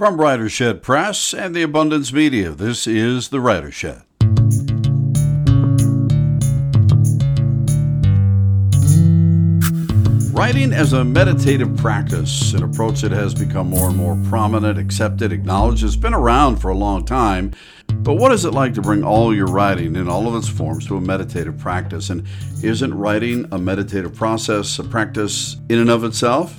From Writer Shed Press and the Abundance Media, this is The Writer Shed. Writing as a meditative practice, an approach that has become more and more prominent, accepted, acknowledged, has been around for a long time. But what is it like to bring all your writing in all of its forms to a meditative practice? And isn't writing a meditative process, a practice in and of itself?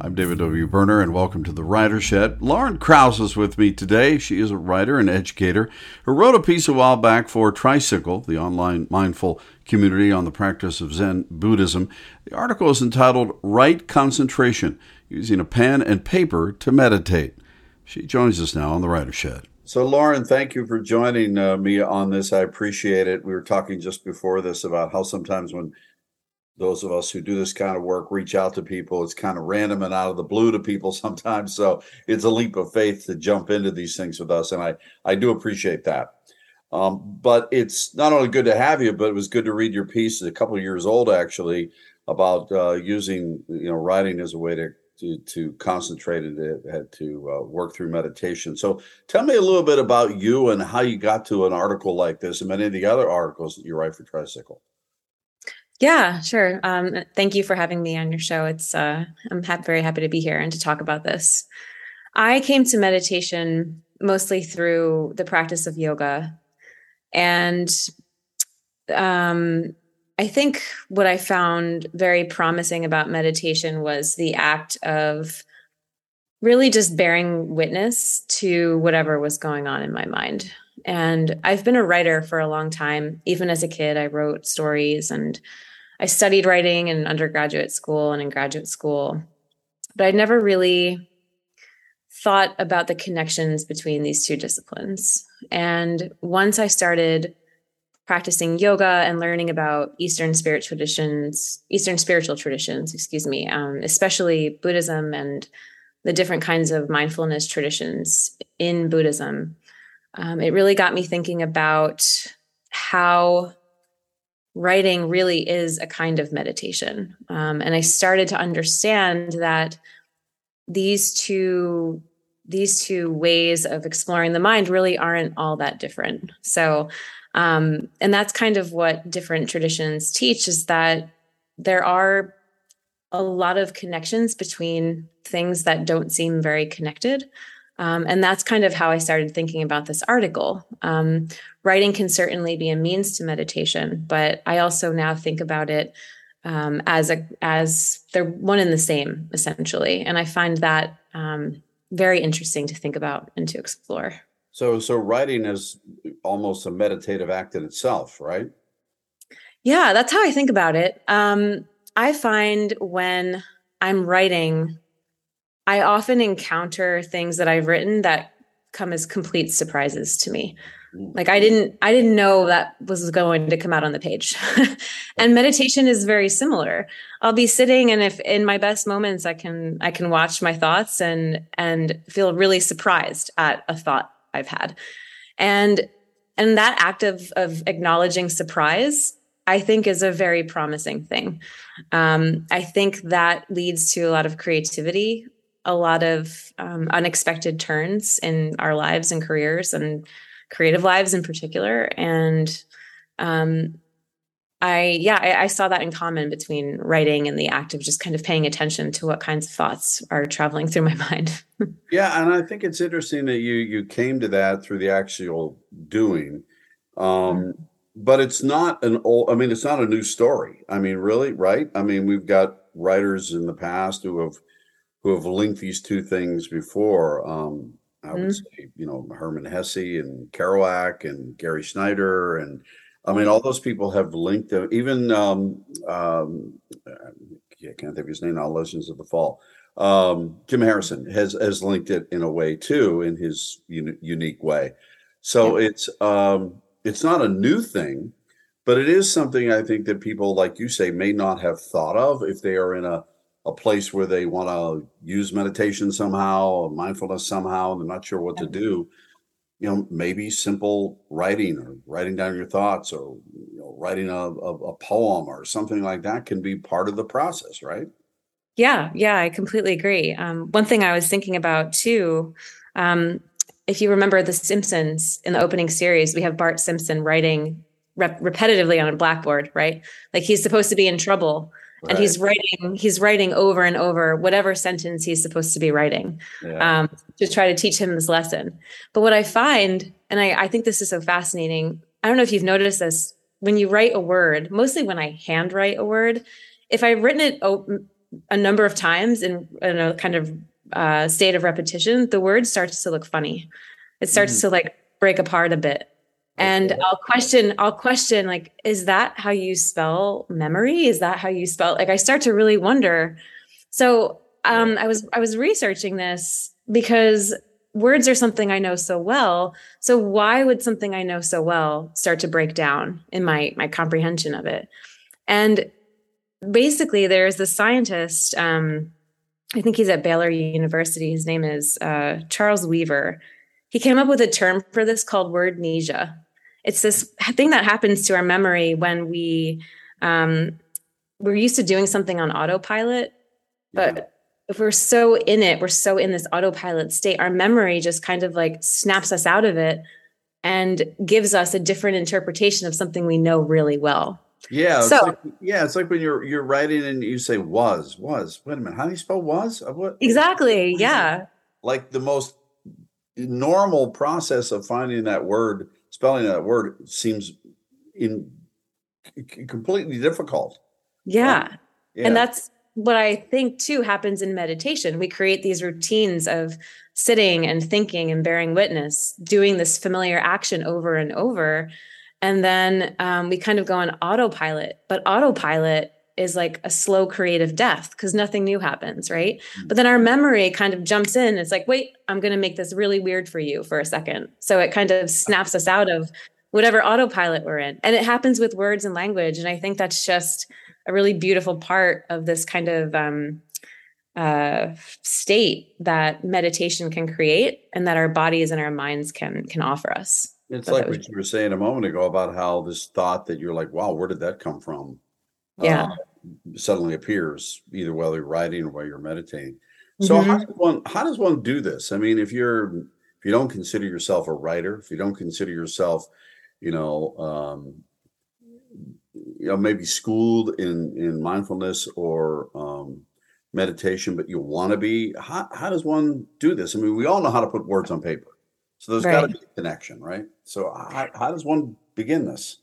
I'm David W. Berner, and welcome to the Writer Shed. Lauren Krauze is with me today. She is a writer and educator who wrote a piece a while back for Tricycle, the online mindful community on the practice of Zen Buddhism. The article is entitled Right Concentration Using a Pen and Paper to Meditate. She joins us now on the Writer Shed. So, Lauren, thank you for joining uh, me on this. I appreciate it. We were talking just before this about how sometimes when those of us who do this kind of work reach out to people. It's kind of random and out of the blue to people sometimes. So it's a leap of faith to jump into these things with us. And I, I do appreciate that. Um, but it's not only good to have you, but it was good to read your piece. A couple of years old, actually, about uh, using, you know, writing as a way to to, to concentrate it, had to uh, work through meditation. So tell me a little bit about you and how you got to an article like this and many of the other articles that you write for Tricycle. Yeah, sure. Um, thank you for having me on your show. It's uh, I'm ha- very happy to be here and to talk about this. I came to meditation mostly through the practice of yoga, and um, I think what I found very promising about meditation was the act of really just bearing witness to whatever was going on in my mind. And I've been a writer for a long time. Even as a kid, I wrote stories and I studied writing in undergraduate school and in graduate school, but I'd never really thought about the connections between these two disciplines. And once I started practicing yoga and learning about Eastern spirit traditions, Eastern spiritual traditions, excuse me, um, especially Buddhism and the different kinds of mindfulness traditions in Buddhism, um, it really got me thinking about how writing really is a kind of meditation. Um, and I started to understand that these two these two ways of exploring the mind really aren't all that different. So, um, and that's kind of what different traditions teach is that there are a lot of connections between things that don't seem very connected. Um, and that's kind of how I started thinking about this article. Um, writing can certainly be a means to meditation, but I also now think about it um, as a as they're one and the same essentially, and I find that um, very interesting to think about and to explore. So, so writing is almost a meditative act in itself, right? Yeah, that's how I think about it. Um, I find when I'm writing I often encounter things that I've written that come as complete surprises to me. Like I didn't I didn't know that was going to come out on the page. and meditation is very similar. I'll be sitting and if in my best moments I can I can watch my thoughts and and feel really surprised at a thought I've had. And and that act of of acknowledging surprise I think is a very promising thing. Um, I think that leads to a lot of creativity a lot of um, unexpected turns in our lives and careers and creative lives in particular. And um, I, yeah, I, I, saw that in common between writing and the act of just kind of paying attention to what kinds of thoughts are traveling through my mind. yeah, and I think it's interesting that you you came to that through the actual doing. Um, but it's not an old. I mean, it's not a new story. I mean, really, right? I mean, we've got writers in the past who have who have linked these two things before. Um, I would mm-hmm. say, you know, Hermann Hesse and Kerouac and Gary Snyder. And I mean, all those people have linked them. Even, um, um, I can't think of his name now, Legends of the Fall. Um, Jim Harrison has, has linked it in a way too, in his un- unique way. So yeah. it's, um, it's not a new thing, but it is something I think that people, like you say, may not have thought of if they are in a, a place where they want to use meditation somehow or mindfulness somehow and they're not sure what to do you know maybe simple writing or writing down your thoughts or you know, writing a, a, a, poem or something like that can be part of the process right Yeah, yeah, I completely agree. Um, one thing I was thinking about too, um, if you remember The Simpsons in the opening series, we have Bart Simpson writing rep- repetitively on a blackboard, right? Like he's supposed to be in trouble. Right. And he's writing, he's writing over and over whatever sentence he's supposed to be writing yeah. um, to try to teach him this lesson. But what I find, and I, I think this is so fascinating, I don't know if you've noticed this, when you write a word, mostly when I handwrite a word, if I've written it a number of times in, in a kind of uh, state of repetition, the word starts to look funny. It starts mm. to like break apart a bit. And. I'll question, I'll question, like, is that how you spell memory? Is that how you spell? Like, I start to really wonder. So, um, I was I was researching this because words are something I know so well. So why would something I know so well start to break down in my my comprehension of it? And basically there's the scientist um, i think he's at baylor university his name is uh, charles weaver he came up with a term for this called wordnesia it's this thing that happens to our memory when we um, we're used to doing something on autopilot but yeah. if we're so in it we're so in this autopilot state our memory just kind of like snaps us out of it and gives us a different interpretation of something we know really well yeah. So like, yeah, it's like when you're you're writing and you say was was. Wait a minute, how do you spell was? Uh, what exactly? Yeah. Like the most normal process of finding that word, spelling of that word seems in completely difficult. Yeah. yeah. And that's what I think too happens in meditation. We create these routines of sitting and thinking and bearing witness, doing this familiar action over and over and then um, we kind of go on autopilot but autopilot is like a slow creative death because nothing new happens right mm-hmm. but then our memory kind of jumps in it's like wait i'm going to make this really weird for you for a second so it kind of snaps us out of whatever autopilot we're in and it happens with words and language and i think that's just a really beautiful part of this kind of um, uh, state that meditation can create and that our bodies and our minds can can offer us it's like what you were saying a moment ago about how this thought that you're like, wow, where did that come from? Yeah. Uh, suddenly appears either while you're writing or while you're meditating. So mm-hmm. how does one how does one do this? I mean, if you're if you don't consider yourself a writer, if you don't consider yourself, you know, um, you know, maybe schooled in in mindfulness or um, meditation, but you want to be, how how does one do this? I mean, we all know how to put words on paper. So there's right. got to be a connection, right? So how, how does one begin this?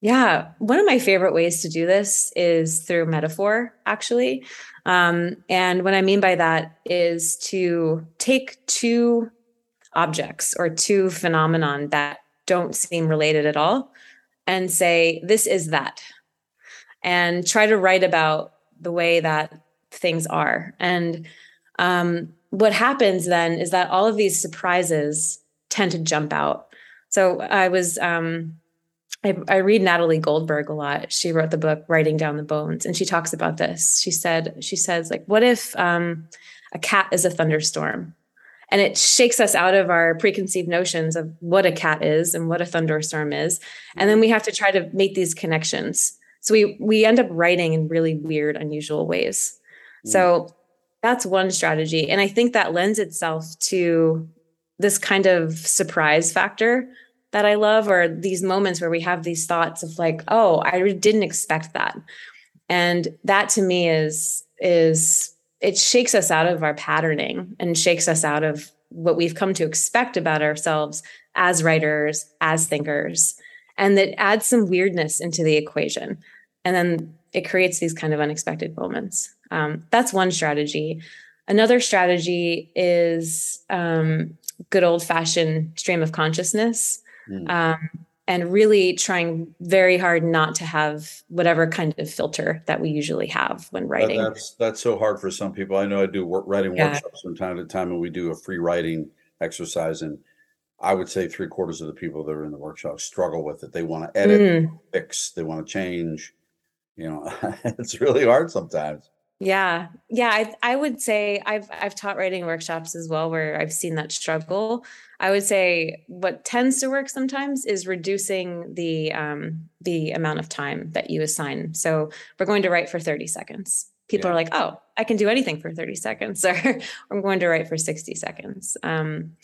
Yeah, one of my favorite ways to do this is through metaphor, actually. Um, and what I mean by that is to take two objects or two phenomenon that don't seem related at all and say, this is that. And try to write about the way that things are. And um, what happens then is that all of these surprises tend to jump out. So I was um, I, I, read Natalie Goldberg a lot. She wrote the book Writing Down the Bones, and she talks about this. She said, she says, like, what if um, a cat is a thunderstorm? And it shakes us out of our preconceived notions of what a cat is and what a thunderstorm is. And then we have to try to make these connections. So we we end up writing in really weird, unusual ways. Mm. So that's one strategy. And I think that lends itself to this kind of surprise factor that I love, or these moments where we have these thoughts of like, oh, I didn't expect that. And that to me is is it shakes us out of our patterning and shakes us out of what we've come to expect about ourselves as writers, as thinkers. And that adds some weirdness into the equation. And then it creates these kind of unexpected moments. Um, that's one strategy. Another strategy is um, good old fashioned stream of consciousness. Mm. Um, and really trying very hard not to have whatever kind of filter that we usually have when writing. That, that's that's so hard for some people. I know I do work, writing yeah. workshops from time to time, and we do a free writing exercise. And I would say three quarters of the people that are in the workshop struggle with it. They want to edit, mm. fix, they want to change. You know, it's really hard sometimes. Yeah. Yeah, I I would say I've I've taught writing workshops as well where I've seen that struggle. I would say what tends to work sometimes is reducing the um the amount of time that you assign. So, we're going to write for 30 seconds. people yeah. are like, oh, I can do anything for 30 seconds, or I'm going to write for 60 seconds. Um,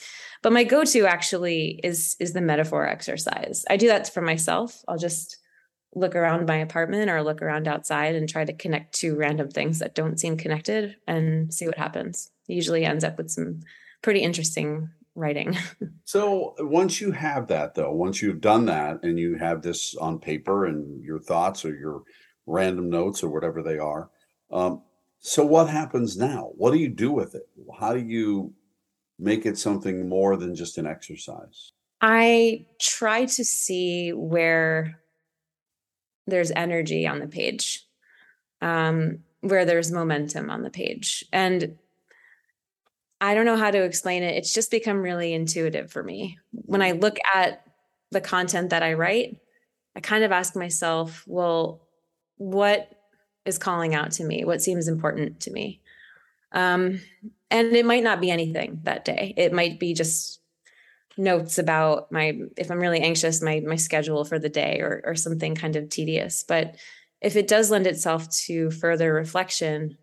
but my go-to actually is is the metaphor exercise. I do that for myself. I'll just look around my apartment or look around outside and try to connect two random things that don't seem connected and see what happens. It usually ends up with some pretty interesting writing. so once you have that though, once you've done that and you have this on paper and your thoughts or your random notes or whatever they are, um, so what happens now? What do you do with it? How do you make it something more than just an exercise? I try to see where there's energy on the page, um, where there's momentum on the page. And I don't know how to explain it. It's just become really intuitive for me. When I look at the content that I write, I kind of ask myself, well, what is calling out to me? What seems important to me? Um, and it might not be anything that day. It might be just notes about my if I'm really anxious, my my schedule for the day or or something kind of tedious. But if it does lend itself to further reflection,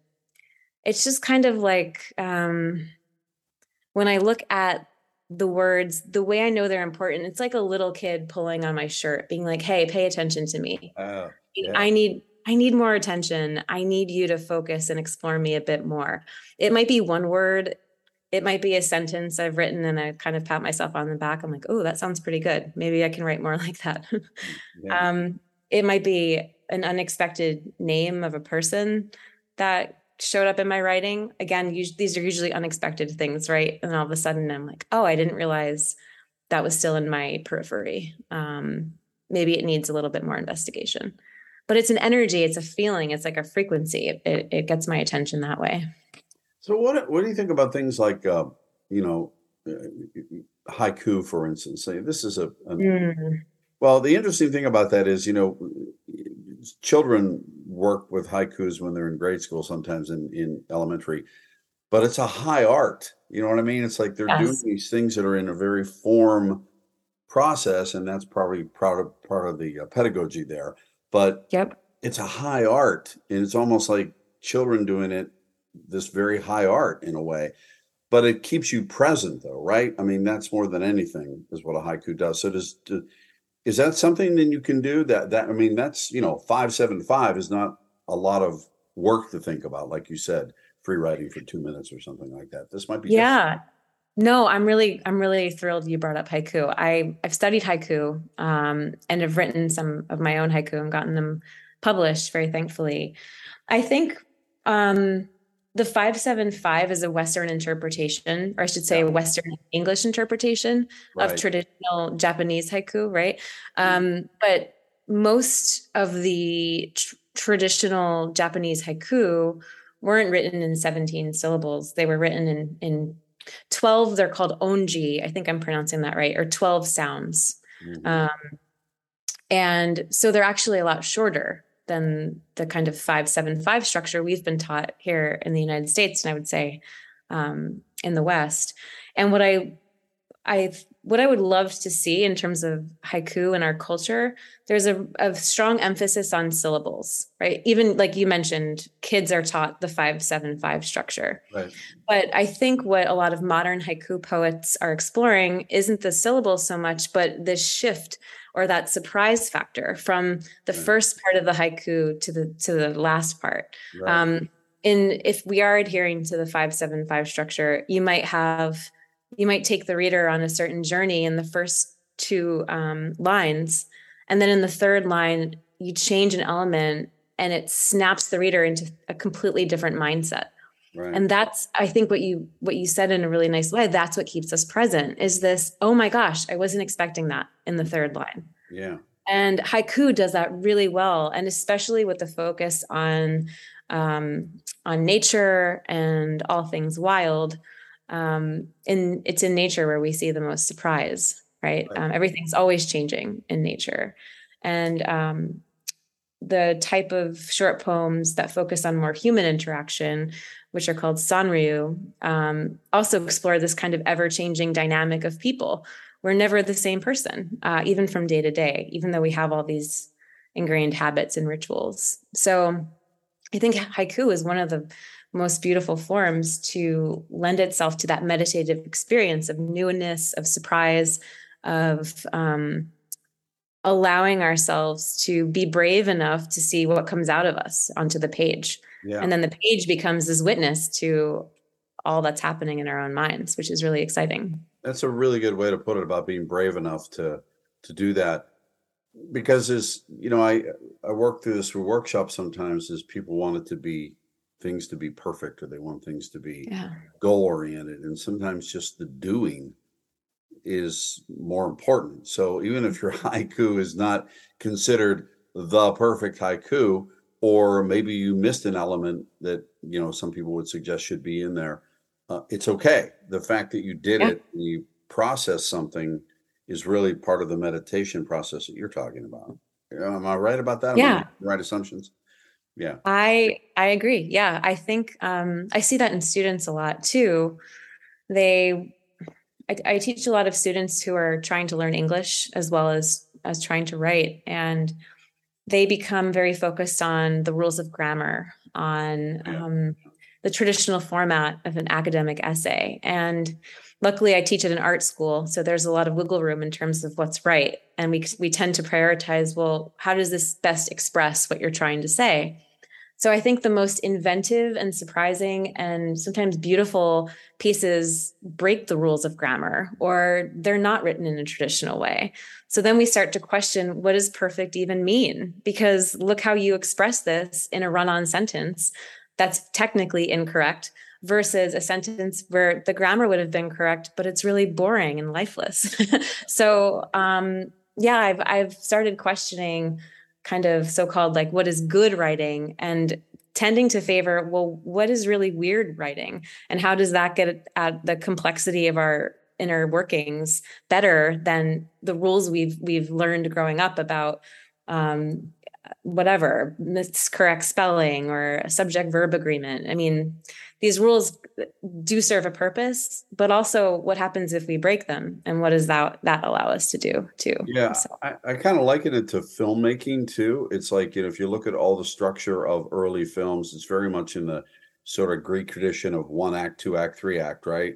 it's just kind of like um, when I look at the words, the way I know they're important, it's like a little kid pulling on my shirt, being like, "Hey, pay attention to me. Uh, yeah. I need I need more attention. I need you to focus and explore me a bit more." It might be one word, it might be a sentence I've written and I kind of pat myself on the back. I'm like, "Oh, that sounds pretty good. Maybe I can write more like that." yeah. um, it might be an unexpected name of a person that showed up in my writing. Again, these are usually unexpected things, right? And all of a sudden I'm like, oh, I didn't realize that was still in my periphery. Um, maybe it needs a little bit more investigation. But it's an energy, it's a feeling, it's like a frequency. It, it gets my attention that way. So, what what do you think about things like, uh, you know, uh, haiku, for instance? Say this is a, a mm. well. The interesting thing about that is, you know, children work with haikus when they're in grade school, sometimes in, in elementary, but it's a high art. You know what I mean? It's like they're yes. doing these things that are in a very form process, and that's probably part of part of the uh, pedagogy there. But yep, it's a high art, and it's almost like children doing it. This very high art in a way, but it keeps you present, though, right? I mean, that's more than anything is what a haiku does. So does, is that something that you can do? That that I mean, that's you know, five seven five is not a lot of work to think about, like you said, free writing for two minutes or something like that. This might be yeah. Different. No, I'm really I'm really thrilled you brought up haiku. I I've studied haiku um, and have written some of my own haiku and gotten them published very thankfully. I think um, the 575 is a Western interpretation, or I should say, yeah. a Western English interpretation right. of traditional Japanese haiku, right? Mm-hmm. Um, but most of the tr- traditional Japanese haiku weren't written in 17 syllables. They were written in, in 12, they're called onji. I think I'm pronouncing that right, or 12 sounds. Mm-hmm. Um, and so they're actually a lot shorter than the kind of 575 structure we've been taught here in the United States, and I would say um, in the West. And what I I what I would love to see in terms of haiku in our culture, there's a, a strong emphasis on syllables, right? Even like you mentioned, kids are taught the five seven five structure. Right. But I think what a lot of modern haiku poets are exploring isn't the syllables so much, but this shift or that surprise factor from the right. first part of the haiku to the to the last part. Right. Um, in if we are adhering to the five seven five structure, you might have you might take the reader on a certain journey in the first two um, lines, and then in the third line you change an element and it snaps the reader into a completely different mindset. Right. And that's I think what you what you said in a really nice way. That's what keeps us present. Is this? Oh my gosh, I wasn't expecting that in the third line. Yeah. And haiku does that really well, and especially with the focus on um, on nature and all things wild. Um, and it's in nature where we see the most surprise, right? right. Um, everything's always changing in nature, and um, the type of short poems that focus on more human interaction which are called senryu, um, also explore this kind of ever changing dynamic of people. We're never the same person, uh, even from day to day, even though we have all these ingrained habits and rituals. So I think haiku is one of the most beautiful forms to lend itself to that meditative experience of newness, of surprise, of um, allowing ourselves to be brave enough to see what comes out of us onto the page. Yeah. And then the page becomes this witness to all that's happening in our own minds, which is really exciting. That's a really good way to put it about being brave enough to to do that. Because as you know, I I work through this through workshops sometimes as people want it to be things to be perfect or they want things to be yeah. goal oriented. And sometimes just the doing is more important. So even if your haiku is not considered the perfect haiku, or maybe you missed an element that you know some people would suggest should be in there, uh, it's okay. The fact that you did yeah. it and you process something is really part of the meditation process that you're talking about. Am I right about that? Yeah. right assumptions. Yeah. I I agree. Yeah, I think um, I see that in students a lot too. They I, I teach a lot of students who are trying to learn English as well as as trying to write, and they become very focused on the rules of grammar, on um, the traditional format of an academic essay. And luckily, I teach at an art school, so there's a lot of wiggle room in terms of what's right. And we we tend to prioritize. Well, how does this best express what you're trying to say? So I think the most inventive and surprising and sometimes beautiful pieces break the rules of grammar or they're not written in a traditional way. So then we start to question what does perfect even mean? Because look how you express this in a run on sentence that's technically incorrect versus a sentence where the grammar would have been correct, but it's really boring and lifeless. so, um, yeah, I've, I've started questioning kind of so-called like what is good writing and tending to favor well what is really weird writing? And how does that get at the complexity of our inner workings better than the rules we've we've learned growing up about um, whatever miscorrect spelling or subject verb agreement i mean these rules do serve a purpose but also what happens if we break them and what does that that allow us to do too yeah so. i, I kind of liken it to filmmaking too it's like you know if you look at all the structure of early films it's very much in the sort of greek tradition of one act two act three act right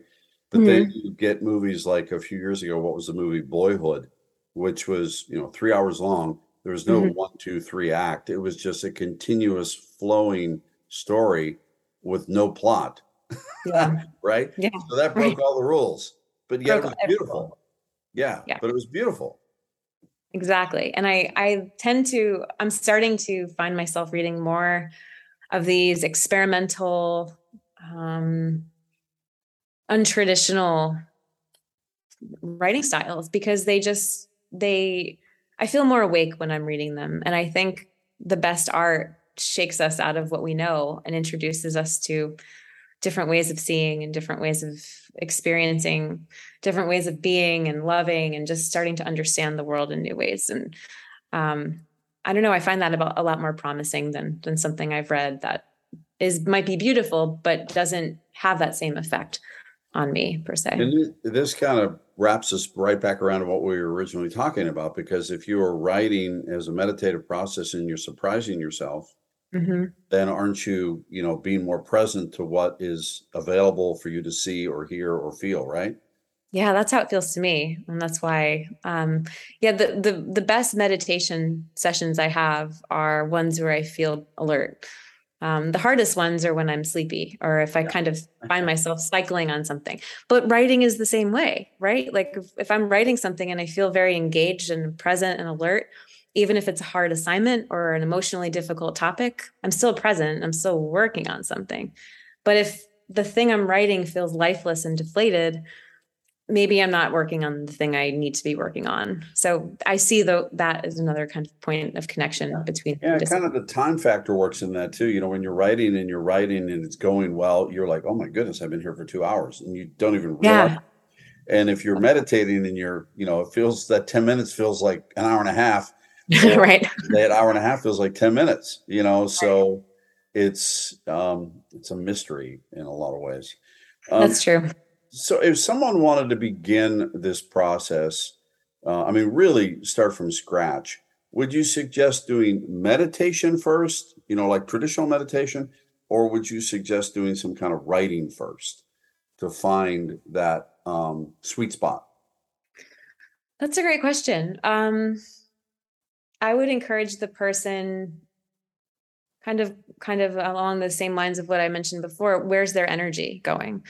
but mm-hmm. then you get movies like a few years ago what was the movie boyhood which was you know three hours long there was no mm-hmm. one, two, three act. It was just a continuous flowing story with no plot. Yeah. right? Yeah. So that broke right. all the rules. But yet broke it was beautiful. Yeah, yeah. But it was beautiful. Exactly. And I I tend to I'm starting to find myself reading more of these experimental um untraditional writing styles because they just they I feel more awake when I'm reading them. And I think the best art shakes us out of what we know and introduces us to different ways of seeing and different ways of experiencing, different ways of being and loving, and just starting to understand the world in new ways. And um, I don't know, I find that about a lot more promising than than something I've read that is might be beautiful, but doesn't have that same effect on me per se. And this kind of wraps us right back around to what we were originally talking about because if you are writing as a meditative process and you're surprising yourself mm-hmm. then aren't you you know being more present to what is available for you to see or hear or feel right yeah that's how it feels to me and that's why um yeah the the, the best meditation sessions i have are ones where i feel alert um, the hardest ones are when I'm sleepy or if I yeah. kind of find myself cycling on something. But writing is the same way, right? Like if, if I'm writing something and I feel very engaged and present and alert, even if it's a hard assignment or an emotionally difficult topic, I'm still present. I'm still working on something. But if the thing I'm writing feels lifeless and deflated, maybe I'm not working on the thing I need to be working on. So I see though that as another kind of point of connection yeah. between. Yeah, kind of the time factor works in that too. You know, when you're writing and you're writing and it's going well, you're like, oh my goodness, I've been here for two hours, and you don't even realize. Yeah. And if you're meditating and you're, you know, it feels that 10 minutes feels like an hour and a half. right. That hour and a half feels like 10 minutes, you know, so right. it's um it's a mystery in a lot of ways. Um, That's true so, if someone wanted to begin this process, uh, I mean, really start from scratch, would you suggest doing meditation first, you know, like traditional meditation, or would you suggest doing some kind of writing first to find that um, sweet spot? That's a great question. Um, I would encourage the person kind of kind of along the same lines of what I mentioned before, where's their energy going?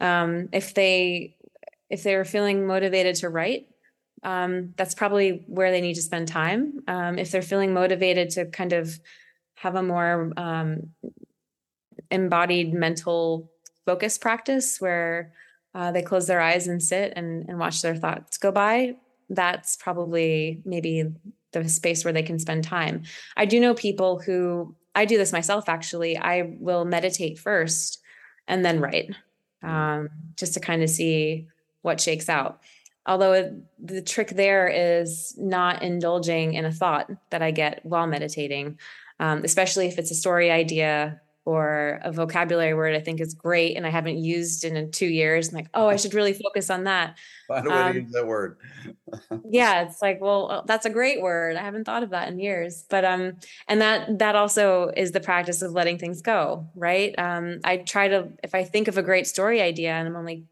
Um, if they if they're feeling motivated to write, um, that's probably where they need to spend time. Um, if they're feeling motivated to kind of have a more um, embodied mental focus practice where uh, they close their eyes and sit and, and watch their thoughts go by, that's probably maybe the space where they can spend time. I do know people who I do this myself actually. I will meditate first and then write um, just to kind of see what shakes out. Although the trick there is not indulging in a thought that I get while meditating, um, especially if it's a story idea or a vocabulary word I think is great and I haven't used in two years. I'm like, oh, I should really focus on that. Find a way um, to use that word. yeah, it's like, well, uh, that's a great word. I haven't thought of that in years. But um, and that that also is the practice of letting things go, right? Um, I try to if I think of a great story idea and I'm only,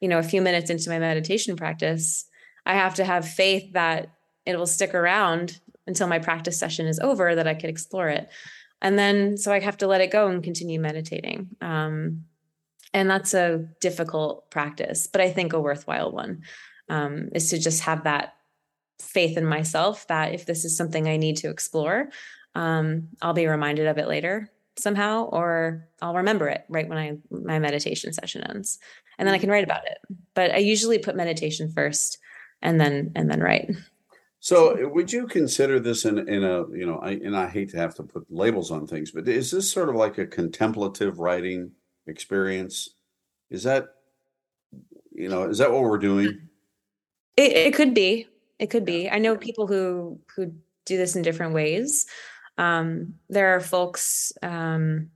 you know, a few minutes into my meditation practice, I have to have faith that it will stick around until my practice session is over that I could explore it and then so i have to let it go and continue meditating. Um, and that's a difficult practice but i think a worthwhile one um, is to just have that faith in myself that if this is something i need to explore um, i'll be reminded of it later somehow or i'll remember it right when i my meditation session ends. And then i can write about it. But i usually put meditation first and then and then write so, would you consider this in in a you know, I, and I hate to have to put labels on things, but is this sort of like a contemplative writing experience? Is that you know, is that what we're doing? It, it could be. It could be. I know people who who do this in different ways. Um, there are folks um,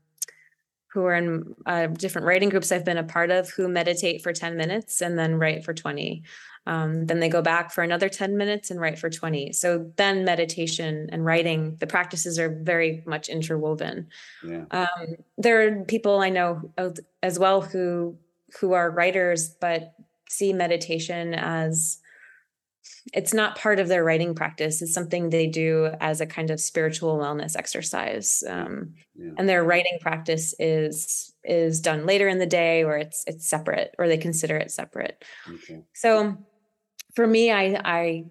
who are in uh, different writing groups I've been a part of who meditate for 10 minutes and then write for 20. Um, then they go back for another 10 minutes and write for 20. So then meditation and writing, the practices are very much interwoven. Yeah. Um, there are people I know as well who who are writers, but see meditation as it's not part of their writing practice. It's something they do as a kind of spiritual wellness exercise. Um, yeah. And their writing practice is is done later in the day, or it's it's separate, or they consider it separate. Okay. So for me, I I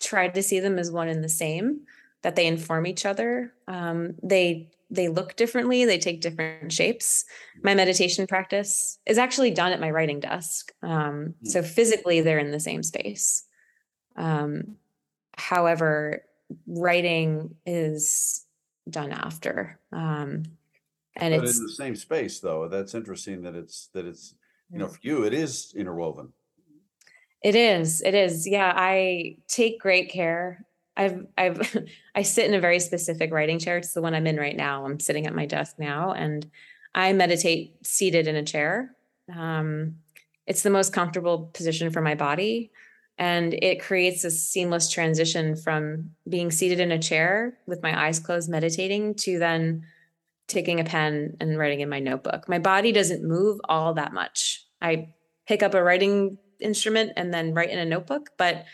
tried to see them as one and the same, that they inform each other. Um, they they look differently, they take different shapes. My meditation practice is actually done at my writing desk. Um, hmm. so physically they're in the same space. Um, however, writing is done after. Um, and but it's in the same space though. That's interesting that it's that it's you know, for you it is interwoven. It is. It is. Yeah, I take great care. I've I've I sit in a very specific writing chair. It's the one I'm in right now. I'm sitting at my desk now and I meditate seated in a chair. Um, it's the most comfortable position for my body and it creates a seamless transition from being seated in a chair with my eyes closed meditating to then taking a pen and writing in my notebook. My body doesn't move all that much. I pick up a writing instrument and then write in a notebook, but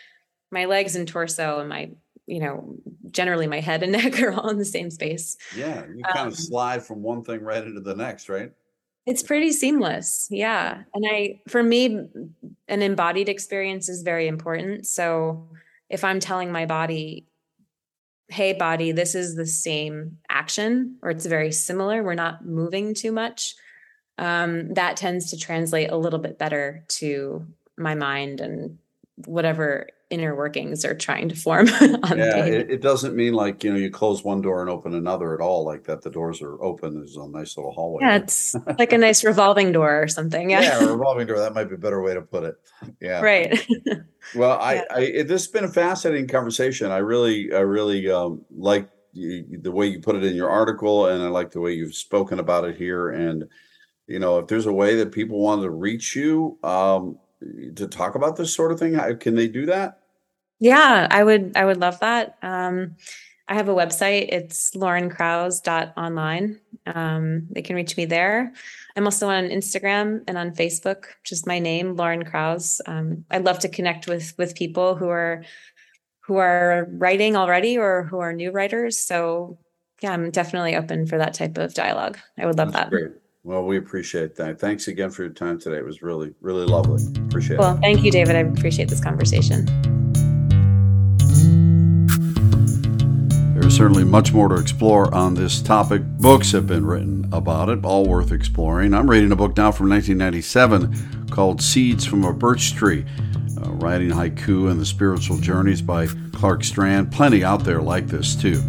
my legs and torso and my, you know, generally my head and neck are all in the same space. Yeah, you kind um, of slide from one thing right into the next, right? It's pretty seamless. Yeah. And I, for me, an embodied experience is very important. So if I'm telling my body, hey, body, this is the same action, or it's very similar, we're not moving too much, um, that tends to translate a little bit better to my mind and whatever inner workings are trying to form yeah it, it, doesn't mean like you know you close one door and open another at all like that the doors are open there's a nice little hallway yeah it's like a nice revolving door or something yeah. Yeah a revolving door that might be a better way to put it yeah. Right. Well i yeah. i it, this has been a fascinating conversation i really i really um, like the way you put it in your article and i like the way you've spoken about it here and you know if there's a way that people want to reach you um to talk about this sort of thing? Can they do that? Yeah, I would I would love that. Um, I have a website. It's laurenkrauze.online. Um, they can reach me there. I'm also on Instagram and on Facebook, just my name, Lauren Krauze. Um, I'd love to connect with with people who are who are writing already or who are new writers. So yeah, I'm definitely open for that type of dialogue. I would love That's that. Great. Well, we appreciate that. Thanks again for your time today. It was really, really lovely. Appreciate well, it. Well, thank you, David. I appreciate this conversation. There's certainly much more to explore on this topic. Books have been written about it, all worth exploring. I'm reading a book now from 1997 called Seeds from a Birch Tree uh, Writing Haiku and the Spiritual Journeys by Clark Strand. Plenty out there like this, too.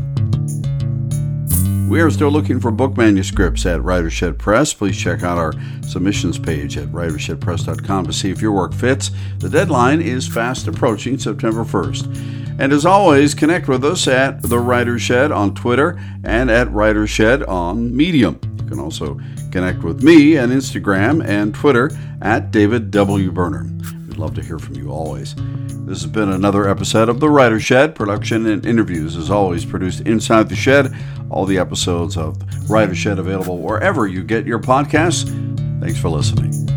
We are still looking for book manuscripts at Writershed Press. Please check out our submissions page at writershedpress.com to see if your work fits. The deadline is fast approaching September 1st. And as always, connect with us at The Writer Shed on Twitter and at Writer Shed on Medium. You can also connect with me on Instagram and Twitter at David W. Berner. Love to hear from you always. This has been another episode of The Writer Shed. Production and interviews, as always, produced inside the shed. All the episodes of Writer Shed available wherever you get your podcasts. Thanks for listening.